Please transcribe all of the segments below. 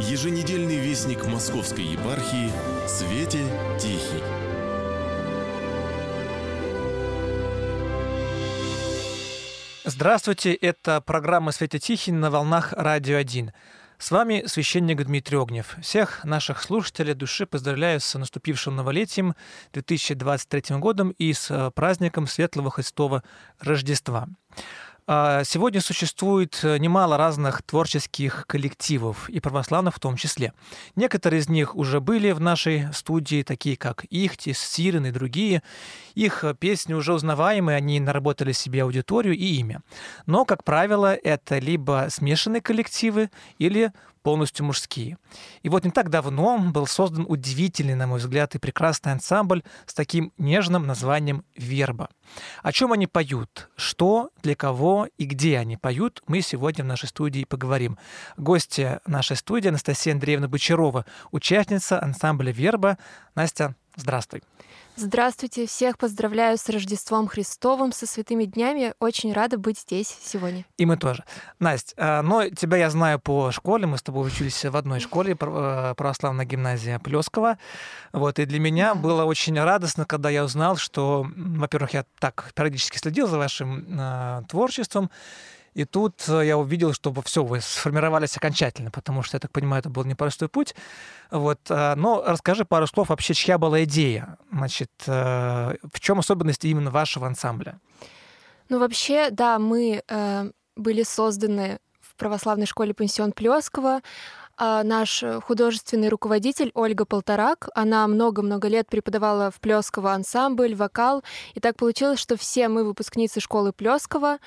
Еженедельный вестник Московской епархии «Свете Тихий». Здравствуйте, это программа «Свете Тихий» на волнах «Радио 1». С вами священник Дмитрий Огнев. Всех наших слушателей души поздравляю с наступившим новолетием 2023 годом и с э, праздником Светлого Христова Рождества. А, сегодня существует э, немало разных творческих коллективов, и православных в том числе. Некоторые из них уже были в нашей студии, такие как Ихтис, Сирен и другие. Их э, песни уже узнаваемые, они наработали себе аудиторию и имя. Но, как правило, это либо смешанные коллективы или полностью мужские. И вот не так давно был создан удивительный, на мой взгляд, и прекрасный ансамбль с таким нежным названием «Верба». О чем они поют, что, для кого и где они поют, мы сегодня в нашей студии поговорим. Гостья нашей студии Анастасия Андреевна Бочарова, участница ансамбля «Верба». Настя, здравствуй. Здравствуйте, всех поздравляю с Рождеством Христовым, со святыми днями. Очень рада быть здесь сегодня. И мы тоже. Настя, а, но тебя я знаю по школе, мы с тобой учились в одной школе, э, православная гимназия Плескова. Вот, и для меня было очень радостно, когда я узнал, что, во-первых, я так периодически следил за вашим э, творчеством, и тут э, я увидел, что все, вы сформировались окончательно, потому что, я так понимаю, это был непростой путь. Вот. Э, но расскажи пару слов вообще, чья была идея? Значит, э, в чем особенности именно вашего ансамбля? Ну, вообще, да, мы э, были созданы в православной школе «Пансион Плескова». А наш художественный руководитель Ольга Полторак, она много-много лет преподавала в Плесково ансамбль, вокал, и так получилось, что все мы выпускницы школы Плескова,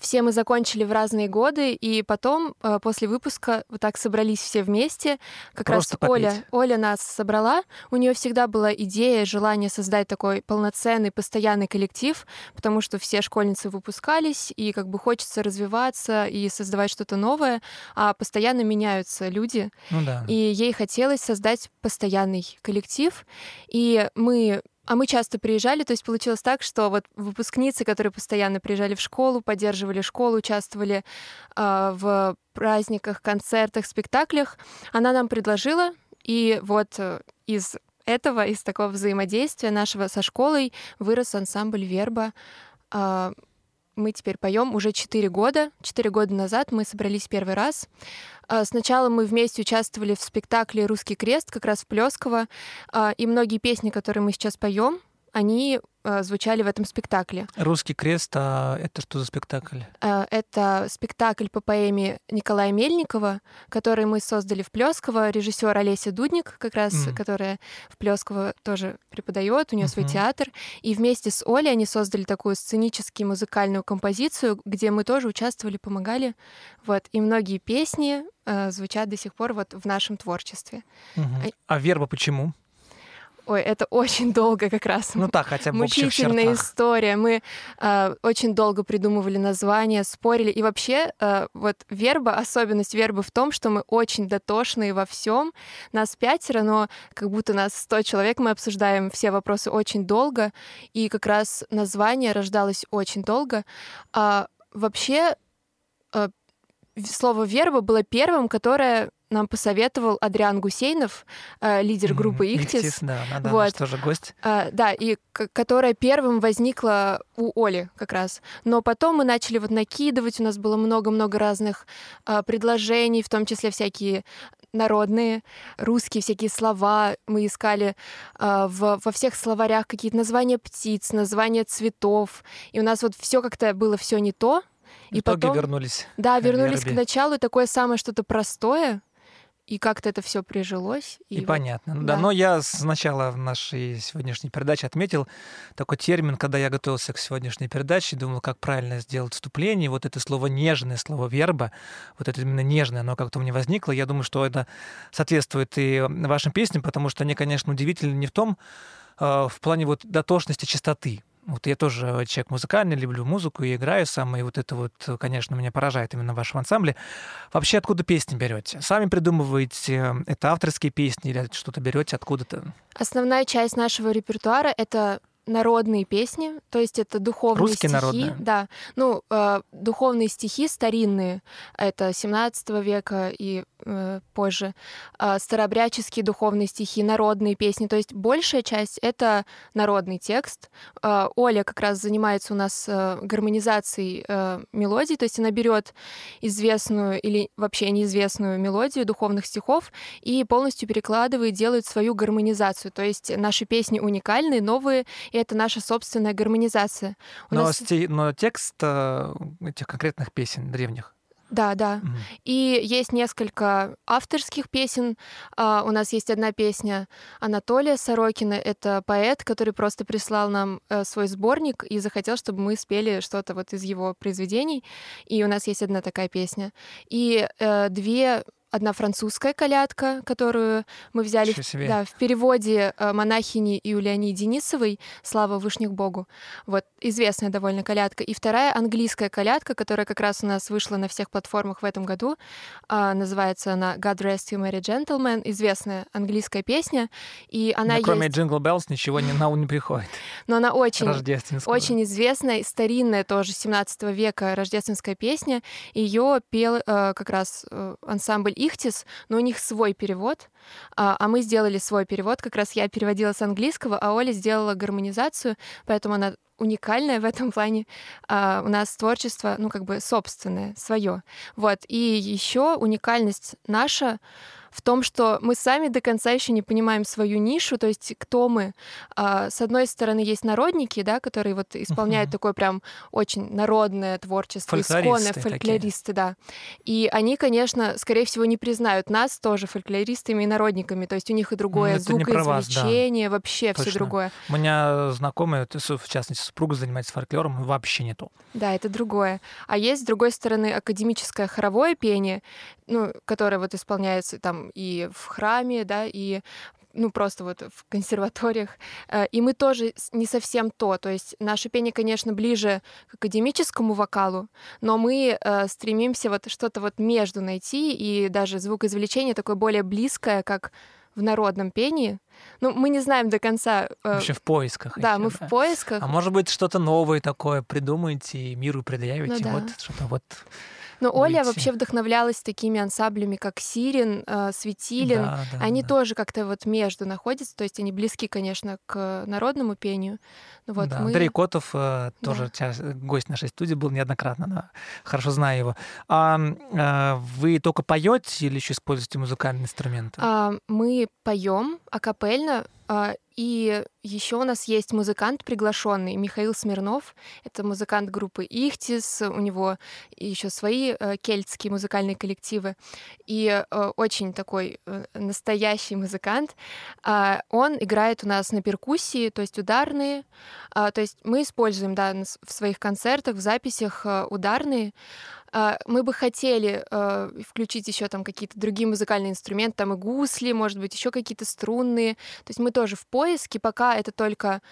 все мы закончили в разные годы, и потом, э, после выпуска, вот так собрались все вместе. Как Просто раз попить. Оля, Оля нас собрала. У нее всегда была идея, желание создать такой полноценный, постоянный коллектив, потому что все школьницы выпускались, и как бы хочется развиваться и создавать что-то новое, а постоянно меняются люди. Ну да. И ей хотелось создать постоянный коллектив. И мы а мы часто приезжали, то есть получилось так, что вот выпускницы, которые постоянно приезжали в школу, поддерживали школу, участвовали э, в праздниках, концертах, спектаклях, она нам предложила, и вот э, из этого, из такого взаимодействия нашего со школой вырос ансамбль «Верба». Э, мы теперь поем уже 4 года. 4 года назад мы собрались первый раз. А, сначала мы вместе участвовали в спектакле «Русский крест» как раз в Плесково, а, и многие песни, которые мы сейчас поем, они звучали в этом спектакле. «Русский крест» а это что за спектакль? Э, это спектакль по поэме Николая Мельникова, который мы создали в Плесково. Режиссер Олеся Дудник, как раз, mm. которая в Плесково тоже преподает, у нее uh-huh. свой театр. И вместе с Олей они создали такую сценически музыкальную композицию, где мы тоже участвовали, помогали. Вот. И многие песни э, звучат до сих пор вот в нашем творчестве. Uh-huh. А верба почему? Ой, это очень долго как раз. Ну так, хотя бы Мучительная история. Мы э, очень долго придумывали названия, спорили. И вообще, э, вот верба, особенность вербы в том, что мы очень дотошные во всем. Нас пятеро, но как будто нас сто человек. Мы обсуждаем все вопросы очень долго. И как раз название рождалось очень долго. А, вообще, э, слово верба было первым, которое нам посоветовал Адриан Гусейнов, э, лидер группы Ихтис. Ихтис да, да, да, вот. тоже гость. Э, да, и которая первым возникла у Оли как раз. Но потом мы начали вот накидывать, у нас было много-много разных э, предложений, в том числе всякие народные, русские всякие слова. Мы искали э, в, во всех словарях какие-то названия птиц, названия цветов. И у нас вот все как-то было все не то. И потом вернулись. Да, вернулись к началу, такое самое что-то простое, и как-то это все прижилось. И, и вот, понятно. Ну, да. да, но я сначала в нашей сегодняшней передаче отметил такой термин, когда я готовился к сегодняшней передаче, думал, как правильно сделать вступление. Вот это слово нежное, слово верба, вот это именно нежное, оно как-то у меня возникло. Я думаю, что это соответствует и вашим песням, потому что они, конечно, удивительны не в том, э, в плане вот дотошности, чистоты. Вот я тоже человек музыкальный, люблю музыку и играю сам, и вот это вот, конечно, меня поражает именно в вашем ансамбле. Вообще, откуда песни берете? Сами придумываете? Это авторские песни или что-то берете откуда-то? Основная часть нашего репертуара — это народные песни, то есть это духовные Русские стихи. народные? Да, ну, э, духовные стихи старинные, это 17 века и э, позже, э, старообрядческие духовные стихи, народные песни, то есть большая часть — это народный текст. Э, Оля как раз занимается у нас э, гармонизацией э, мелодий, то есть она берет известную или вообще неизвестную мелодию духовных стихов и полностью перекладывает, делает свою гармонизацию, то есть наши песни уникальные, новые, и это наша собственная гармонизация. У Но, нас- сти- но текст э, этих конкретных песен древних. Да, да. Мгм. И есть несколько авторских песен. А, У нас есть одна песня Анатолия Сорокина. Это поэт, который просто прислал нам э, свой сборник и захотел, чтобы мы спели что-то вот из его произведений. И у нас есть одна такая песня. И э, две Одна французская колядка, которую мы взяли в, да, в переводе э, монахини Юлиани Денисовой «Слава Вышних Богу». Вот, известная довольно колядка. И вторая английская колядка, которая как раз у нас вышла на всех платформах в этом году. А, называется она «God Rest You Merry Gentlemen». Известная английская песня. И она Но кроме есть... Jingle Bells ничего не, на ум не приходит. Но она очень, очень известная, старинная тоже 17 века рождественская песня. Ее пел э, как раз э, ансамбль Ихтис, но у них свой перевод, а, а мы сделали свой перевод. Как раз я переводила с английского, а Оля сделала гармонизацию, поэтому она уникальная в этом плане. А, у нас творчество, ну, как бы собственное, свое. Вот. И еще уникальность наша в том, что мы сами до конца еще не понимаем свою нишу, то есть кто мы. А, С одной стороны, есть народники, да, которые вот исполняют Мгм. такое прям очень народное творчество, Фольклористы такие. фольклористы, да. И они, конечно, скорее всего, не признают нас тоже фольклористами и народниками, то есть у них и другое это про вас, да. звукоизвлечение, вообще все Точно. другое. У меня знакомые, в частности, супруга занимается фольклором, вообще не то. Да, это другое. А есть, с другой стороны, академическое хоровое пение, ну, которое вот исполняется там и в храме, да, и ну, просто вот в консерваториях. Э, И мы тоже не совсем то. То есть наше пение, конечно, ближе к академическому вокалу, но мы э, стремимся вот что-то вот между найти, и даже звукоизвлечение такое более близкое, как в народном пении. Ну, мы не знаем до конца. э, Вообще в поисках. да, ещё, мы в поисках. А может быть, что-то новое такое придумаете и миру предъявите? Ну да. Вот что-то вот. Но Оля выйти. вообще вдохновлялась такими ансамблями, как Сирен, э, Светилин. Да, да, Они да. тоже как-то вот между находятся, то есть они близки, конечно, к народному пению. Ну Вот да, мы... Андрей Котов э, тоже часть- гость нашей студии был неоднократно, да, хорошо знаю его. А, э, вы только поете или еще используете музыкальные инструменты? А, мы поем акапельно, а, и еще у нас есть музыкант приглашенный Михаил Смирнов. Это музыкант группы Ихтис. У него еще свои э, кельтские музыкальные коллективы. И э, очень такой э, настоящий музыкант. А, Он играет у нас на перкуссии, то есть ударные. А, То есть мы используем да, в своих концертах, в записях ударные. А, Мы бы хотели э, включить еще там какие-то другие музыкальные инструменты, там и гусли, может быть, еще какие-то струнные. То есть мы тоже в поиске, пока это только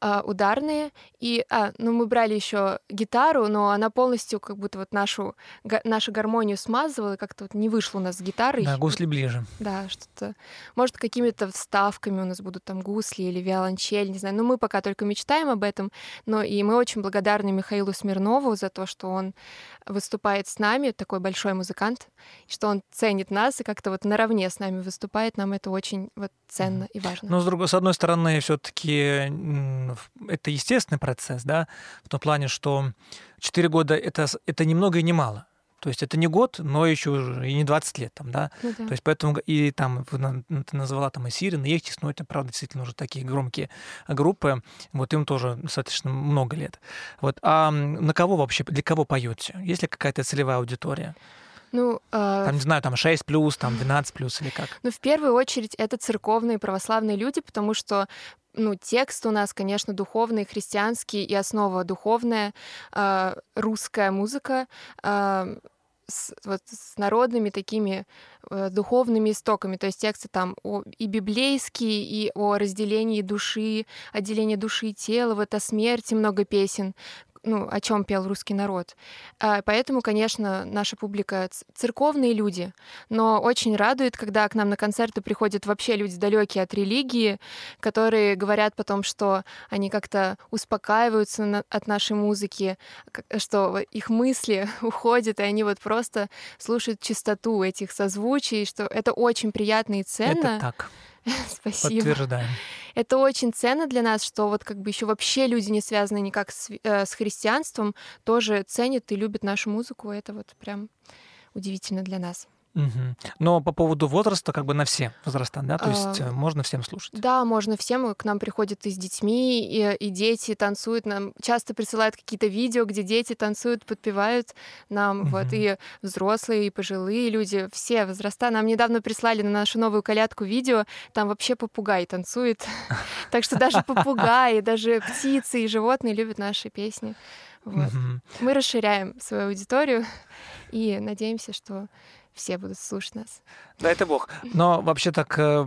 а, ударные. И, а, ну, мы брали еще гитару, но она полностью как будто вот нашу, га- нашу гармонию смазывала, и как-то вот не вышло у нас с гитарой. Да, гусли ближе. Да, что-то. Может, какими-то вставками у нас будут там гусли или виолончель, не знаю. Но мы пока только мечтаем об этом. Но и мы очень благодарны Михаилу Смирнову за то, что он выступает с нами, такой большой музыкант, что он ценит нас и как-то вот наравне с нами выступает. Нам это очень вот ценно и важно. Но с другой, с одной стороны, это естественный процесс, да, в том плане, что 4 года это, это ни много и не мало. То есть это не год, но еще и не 20 лет там, да. Ну да. То есть поэтому и там ну, ты назвала там и Сирен, и Ехтис, но это, правда, действительно уже такие громкие группы. Вот им тоже достаточно много лет. Вот. А на кого вообще, для кого поете? Есть ли какая-то целевая аудитория? Ну, а, Там, не знаю, там 6 плюс, там 12 плюс или как? Ну, в первую очередь, это церковные православные люди, потому что ну, текст у нас, конечно, духовный, христианский, и основа духовная, э, русская музыка, э, с, вот, с народными такими э, духовными истоками. То есть тексты там о, и библейские, и о разделении души, отделении души и тела, вот о смерти много песен. Ну, о чем пел русский народ. А, поэтому, конечно, наша публика церковные люди, но очень радует, когда к нам на концерты приходят вообще люди далекие от религии, которые говорят потом, что они как-то успокаиваются от нашей музыки, что их мысли уходят, и они вот просто слушают чистоту этих созвучий, что это очень приятно и ценно. Это так. Спасибо. Подтверждаем. Это очень ценно для нас, что вот как бы еще вообще люди, не связанные никак с, э, с христианством, тоже ценят и любят нашу музыку. Это вот прям удивительно для нас. Угу. Но по поводу возраста, как бы на все возраста, да, то есть а, можно всем слушать. Да, можно всем. К нам приходят и с детьми, и, и дети танцуют. Нам часто присылают какие-то видео, где дети танцуют, подпевают нам, угу. вот, и взрослые, и пожилые люди, все возраста. Нам недавно прислали на нашу новую колядку видео, там вообще попугай танцует. Так что даже попугаи, даже птицы и животные любят наши песни. Вот. Мы расширяем свою аудиторию и надеемся, что все будут слушать нас. Да, это бог. Но вообще так э,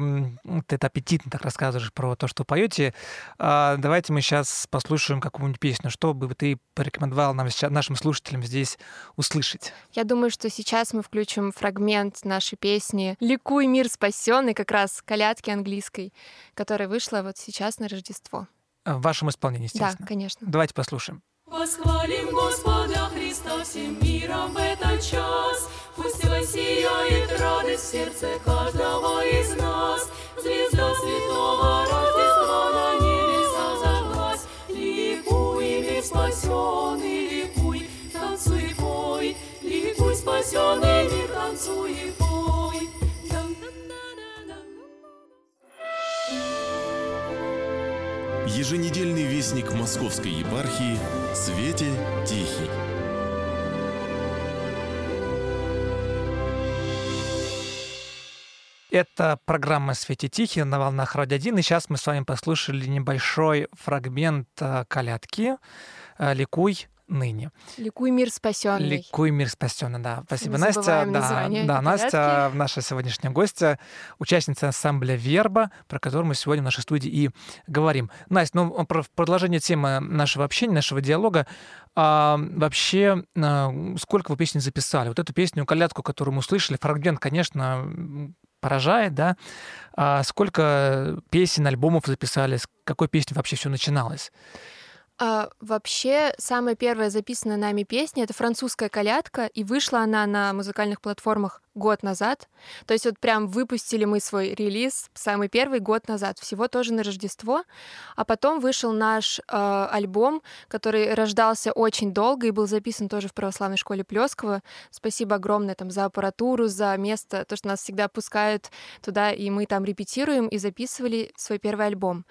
ты это аппетитно так рассказываешь про то, что поете. Э, давайте мы сейчас послушаем какую-нибудь песню. Что бы ты порекомендовал нам сейчас, нашим слушателям здесь услышать? Я думаю, что сейчас мы включим фрагмент нашей песни «Ликуй, мир спасенный», как раз колядки английской, которая вышла вот сейчас на Рождество. В вашем исполнении, естественно. Да, конечно. Давайте послушаем. Восхвалим Господа Христа всем миром в этот час. Пусть воссияет радость в сердце каждого из нас. Звезда святого Рождества на небеса зажглась. Ликуй, мир спасенный, ликуй, танцуй, пой. Ликуй, спасенный мир, танцуй Вестник Московской епархии Свете Тихий. Это программа «Свете Тихий» на волнах Радио 1. И сейчас мы с вами послушали небольшой фрагмент э, колядки э, «Ликуй, ныне. Ликуй мир спасенный. Ликуй мир спасенный, да. Спасибо, Не Настя. Да, да Настя, наша сегодняшняя гостья, участница ансамбля Верба, про которую мы сегодня в нашей студии и говорим. Настя, ну, про продолжение темы нашего общения, нашего диалога. А, вообще, а, сколько вы песен записали? Вот эту песню, колядку, которую мы услышали, фрагмент, конечно, поражает, да. А сколько песен, альбомов записали? С какой песни вообще все начиналось? А, вообще, самая первая записанная нами песня — это французская колядка, и вышла она на музыкальных платформах год назад. То есть вот прям выпустили мы свой релиз самый первый год назад, всего тоже на Рождество. А потом вышел наш э, альбом, который рождался очень долго и был записан тоже в православной школе Плескова. Спасибо огромное там за аппаратуру, за место, то, что нас всегда пускают туда, и мы там репетируем и записывали свой первый альбом.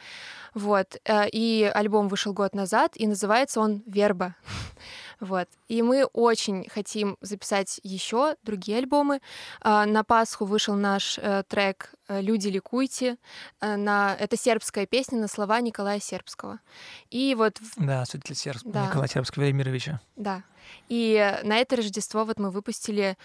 Вот. Э, и альбом вышел год назад, и называется он «Верба». Вот. И мы очень хотим записать еще другие альбомы. А, на Пасху вышел наш э, трек э, «Люди ликуйте». Э, на... Это сербская песня на слова Николая Сербского. И вот... Да, святитель Серб... да. Николая Сербского Велимировича. Да. И на это Рождество вот мы выпустили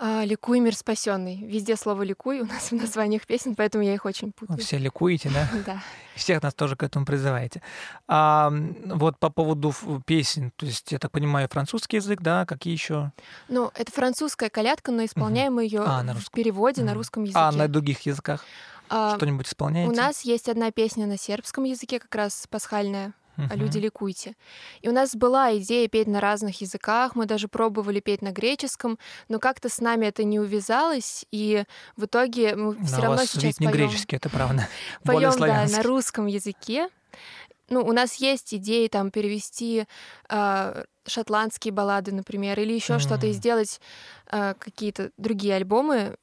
«Ликуй, мир спасенный». Везде слово «ликуй» у нас в названиях песен, поэтому я их очень путаю. Вы все ликуете, да? Да. Всех нас тоже к этому призываете. А, вот по поводу песен, то есть, я так понимаю, французский язык, да, какие еще? Ну, это французская колядка, но исполняем угу. ее а, в переводе на русском языке. А на других языках? А, Что-нибудь исполняете? У нас есть одна песня на сербском языке, как раз пасхальная uh-huh. люди ликуйте. И у нас была идея петь на разных языках, мы даже пробовали петь на греческом, но как-то с нами это не увязалось, и в итоге мы но все равно сейчас поем... не греческий, это правда. Поем, да, на русском языке. Ну, у нас есть идеи там перевести э, шотландские баллады, например, или еще mm. что-то и сделать э, какие-то другие альбомы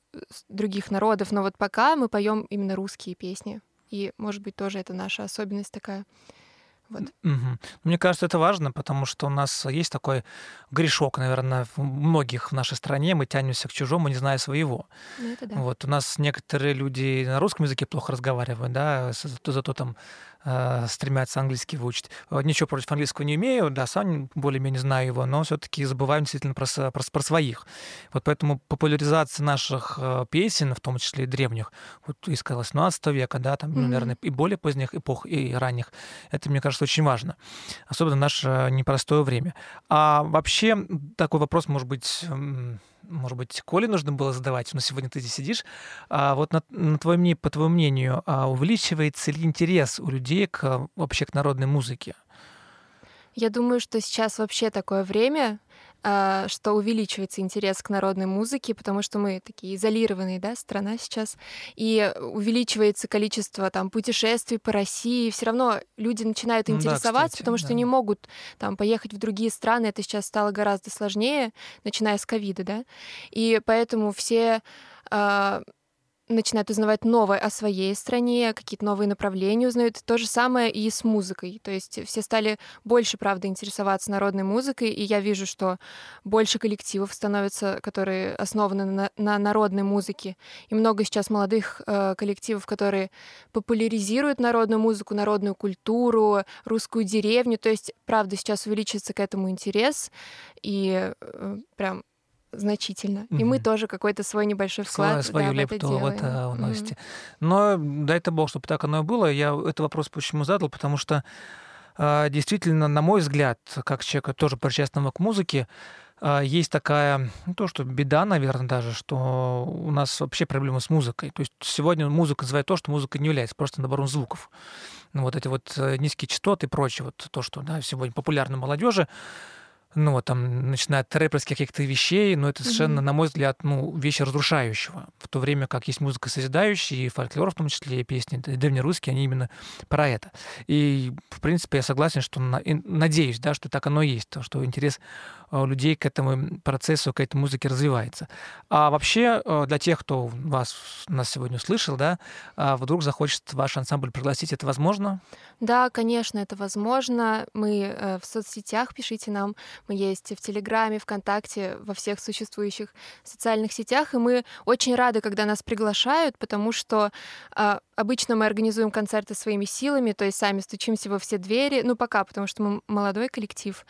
других народов, но вот пока мы поем именно русские песни. И, может быть, тоже это наша особенность такая. Вот. Угу. Мне кажется, это важно, потому что у нас есть такой грешок, наверное, в многих в нашей стране. Мы тянемся к чужому, не зная своего. Ну, да. Вот у нас некоторые люди на русском языке плохо разговаривают, да, зато там э, стремятся английский выучить. Э, Ничего против английского не имею, да, сам более-менее знаю его, но все-таки забываем действительно про, про, про своих. Вот поэтому популяризация наших э, песен, в том числе и древних, вот из 18 века, да, там, ну, Мгм. наверное, и более поздних эпох, и ранних, это, мне кажется, очень важно. Особенно в наше непростое время. А вообще такой вопрос, может быть, может быть, Коле нужно было задавать, но сегодня ты здесь сидишь. А вот на, на твоем, по твоему мнению, а увеличивается ли интерес у людей к, а, вообще к народной музыке? Я думаю, что сейчас вообще такое время, что увеличивается интерес к народной музыке, потому что мы такие изолированные, да, страна сейчас, и увеличивается количество там путешествий по России, все равно люди начинают Ну да, интересоваться, кстати, потому что да. не могут там поехать в другие страны, это сейчас стало гораздо сложнее, начиная с ковида, да, и поэтому все а, начинают узнавать новое о своей стране, какие-то новые направления узнают. То же самое и с музыкой. То есть все стали больше, правда, интересоваться народной музыкой, и я вижу, что больше коллективов становятся, которые основаны на, на народной музыке. И много сейчас молодых э, коллективов, которые популяризируют народную музыку, народную культуру, русскую деревню. То есть, правда, сейчас увеличивается к этому интерес, и э, прям значительно. И мы тоже какой-то свой небольшой вклад свою да, в это лепту в делаем. это вносите. Но дай это бог, чтобы так оно и было. Я этот вопрос почему задал, потому что а, действительно, на мой взгляд, как человека тоже причастного к музыке, а, есть такая, ну, то, что беда, наверное, даже, что у нас вообще проблема с музыкой. То есть сегодня музыка называет то, что музыка не является, просто набором звуков. Ну, вот эти вот э, низкие частоты и прочее, вот то, что да, сегодня популярно молодежи, ну, вот там, начиная от рэперских каких-то вещей, но это совершенно, Мгм. на мой взгляд, ну, вещи разрушающего. В то время как есть музыка созидающая, и фольклор, в том числе, и песни и древнерусские, они именно про это. И, в принципе, я согласен, что, на- и надеюсь, да, что так оно и есть, то, что интерес людей к этому процессу, к этой музыке развивается. А вообще, э, для тех, кто вас, нас сегодня услышал, да, а вдруг захочет ваш ансамбль пригласить, это возможно? Да, конечно, это возможно. Мы э, в соцсетях пишите нам. Мы есть в Телеграме, ВКонтакте, во всех существующих социальных сетях. И мы очень рады, когда нас приглашают, потому что обычно мы организуем концерты своими силами, то есть сами стучимся во все двери. Ну, пока, потому что мы молодой коллектив.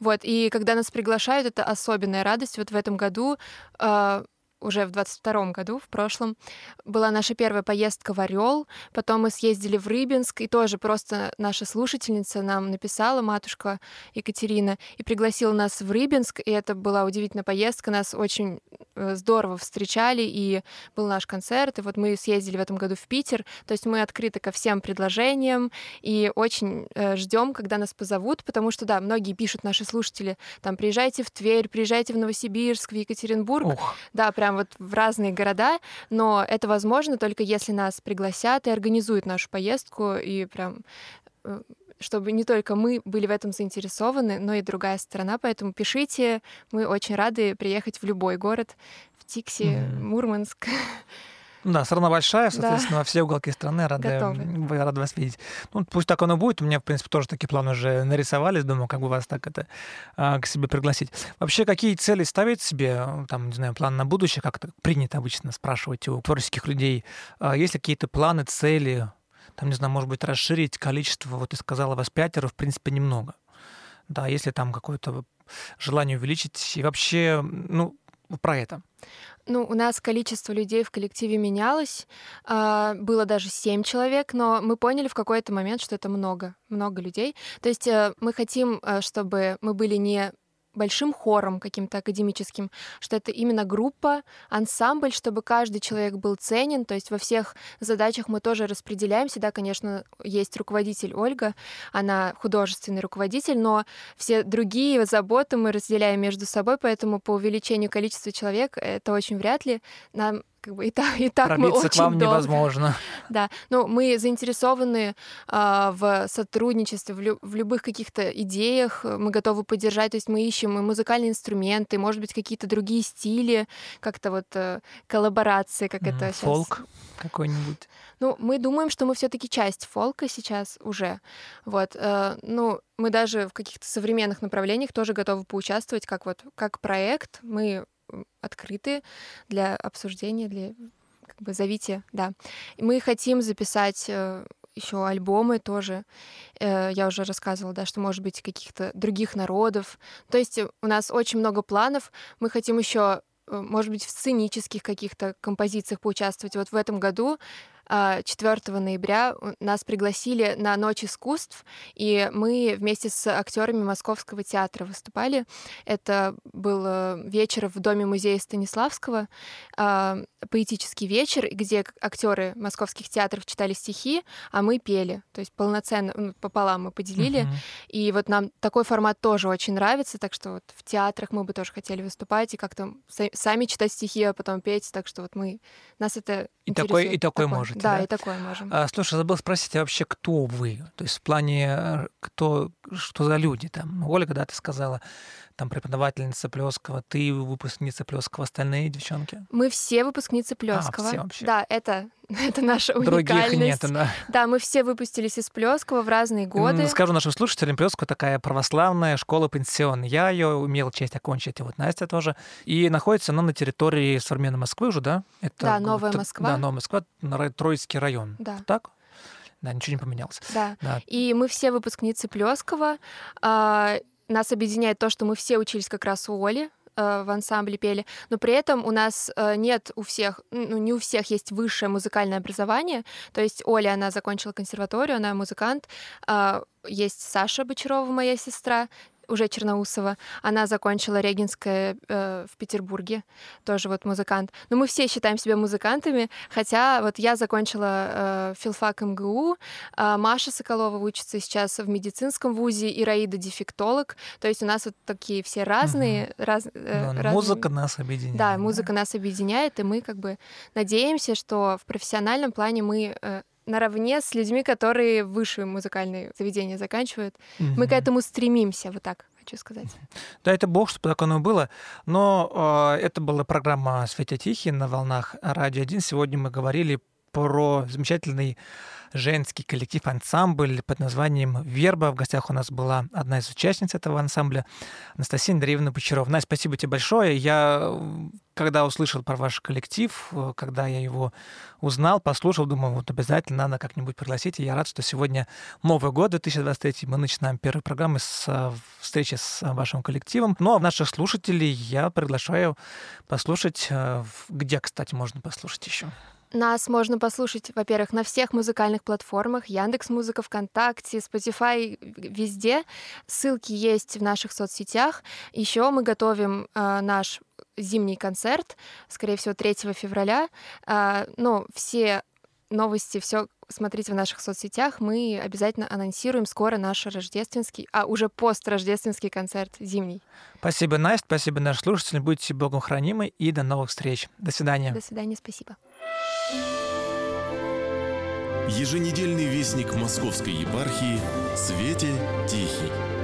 Вот. И когда нас приглашают, это особенная радость. Вот в этом году а, уже в 22 году, в прошлом, была наша первая поездка в Орел, потом мы съездили в Рыбинск, и тоже просто наша слушательница нам написала, матушка Екатерина, и пригласила нас в Рыбинск, и это была удивительная поездка, нас очень э, здорово встречали, и был наш концерт, и вот мы съездили в этом году в Питер, то есть мы открыты ко всем предложениям, и очень ждем, когда нас позовут, потому что, да, многие пишут наши слушатели, там, приезжайте в Тверь, приезжайте в Новосибирск, в Екатеринбург, Ух, да, прям вот в разные города, но это возможно только если нас пригласят и организуют нашу поездку, и прям э, чтобы не только мы были в этом заинтересованы, но и другая сторона. Поэтому пишите. Мы очень рады приехать в любой город, в Тикси, Мгм. Мурманск. Ну Да, страна большая, Да. соответственно, во все уголки страны рады, Готовы. рады вас видеть. Ну, пусть так оно будет. У меня, в принципе, тоже такие планы уже нарисовались. Думаю, как бы вас так это а, к себе пригласить. Вообще, какие цели ставить себе? Там, не знаю, план на будущее, как это принято обычно спрашивать у творческих людей. А Есть ли какие-то планы, цели? Там, не знаю, может быть, расширить количество, вот ты сказала, вас пятеро, в принципе, немного. Да, если там какое-то желание увеличить. И вообще, ну, про это. Ну, у нас количество людей в коллективе менялось. а, Было даже семь человек, но мы поняли в какой-то момент, что это много, много людей. То есть э, мы хотим, э, чтобы мы были не большим хором каким-то академическим, что это именно группа, ансамбль, чтобы каждый человек был ценен, то есть во всех задачах мы тоже распределяемся, да, конечно, есть руководитель Ольга, она художественный руководитель, но все другие заботы мы разделяем между собой, поэтому по увеличению количества человек это очень вряд ли. Нам как бы и так, и так мы Пробиться очень к вам долго. невозможно. Да, ну мы заинтересованы а, в сотрудничестве, в, лю- в любых каких-то идеях, э, мы готовы поддержать, то есть мы ищем и музыкальные инструменты, может быть, какие-то другие стили, как-то вот э, коллаборации, как М, это сейчас. Фолк какой-нибудь. Ну, мы думаем, что мы все-таки часть фолка сейчас уже. Вот, э, ну, мы даже в каких-то современных направлениях тоже готовы поучаствовать, как вот как проект. Мы открыты для обсуждения, для как бы зовите, да. И мы хотим записать э, еще альбомы тоже. Э, я уже рассказывала, да, что может быть каких-то других народов. То есть у нас очень много планов. Мы хотим еще э, может быть, в сценических каких-то композициях поучаствовать. Вот в этом году 4 а, ноября нас пригласили на Ночь искусств, и мы вместе с актерами Московского театра выступали. Это был э, вечер в Доме музея Станиславского, а, поэтический вечер, где актеры московских театров читали стихи, а мы пели. То есть полноценно ну, пополам мы поделили. Uh-huh. И вот нам такой формат тоже очень нравится, так что вот в театрах мы бы тоже хотели выступать и как-то сами читать стихи, а потом петь. Так что вот мы нас это и такой и такой, такой может. Да, да, и такое можем. А, слушай, забыл спросить, а вообще кто вы? То есть в плане, э, кто, что за люди там? Ольга, да, ты сказала, там преподавательница Плескова, ты выпускница Плескова, остальные девчонки? Мы все выпускницы Плескова. А, все вообще. Да, это, это наша уникальность. Других нет, да. Да, мы все выпустились из Плескова в разные годы. Скажу нашим слушателям, Плескова такая православная школа пенсион. Я ее имел честь окончить, и вот Настя тоже. И находится она на территории современной Москвы уже, да? Это, да, Новая Москва. Да, Новая Москва, Троицкий район. Да. Так? Да, ничего не поменялось. Да. да. И мы все выпускницы Плескова. Нас объединяет то, что мы все учились как раз у Оли, э, в ансамбле пели, но при этом у нас э, нет у всех, ну, не у всех есть высшее музыкальное образование. То есть Оля, она закончила консерваторию, она музыкант. А, есть Саша Бочарова, моя сестра, уже Черноусова. Она закончила Регинское э, в Петербурге, тоже вот музыкант. Но мы все считаем себя музыкантами, хотя вот я закончила э, филфак МГУ, э, Маша Соколова учится сейчас в медицинском вузе, и Раида дефектолог. То есть у нас вот такие все разные. Угу. Раз, э, да, разные... Музыка нас объединяет. Да, музыка да? нас объединяет, и мы как бы надеемся, что в профессиональном плане мы э, наравне с людьми, которые высшие музыкальные заведения заканчивают. Mm-hmm. Мы к этому стремимся, вот так хочу сказать. Да, это бог, чтобы так оно было. Но э, это была программа «Светя Тихий» на волнах «Радио 1». Сегодня мы говорили про замечательный женский коллектив, ансамбль под названием «Верба». В гостях у нас была одна из участниц этого ансамбля, Анастасия Андреевна Бочарова. Настя, спасибо тебе большое. Я, когда услышал про ваш коллектив, когда я его узнал, послушал, думаю, вот обязательно надо как-нибудь пригласить. И я рад, что сегодня Новый год 2023, мы начинаем первую программу с встречи с вашим коллективом. Ну, а наших слушателей я приглашаю послушать, э, где, кстати, можно послушать еще. Нас можно послушать, во-первых, на всех музыкальных платформах, Яндекс Музыка, ВКонтакте, Spotify, везде. Ссылки есть в наших соцсетях. Еще мы готовим э, наш зимний концерт, скорее всего, 3 февраля. Э, ну, все новости, все смотрите в наших соцсетях. Мы обязательно анонсируем скоро наш рождественский, а уже построждественский концерт зимний. Спасибо, Настя, спасибо, наши слушатели. Будьте Богом хранимы и до новых встреч. До свидания. До свидания, спасибо. Еженедельный вестник Московской епархии «Свете Тихий».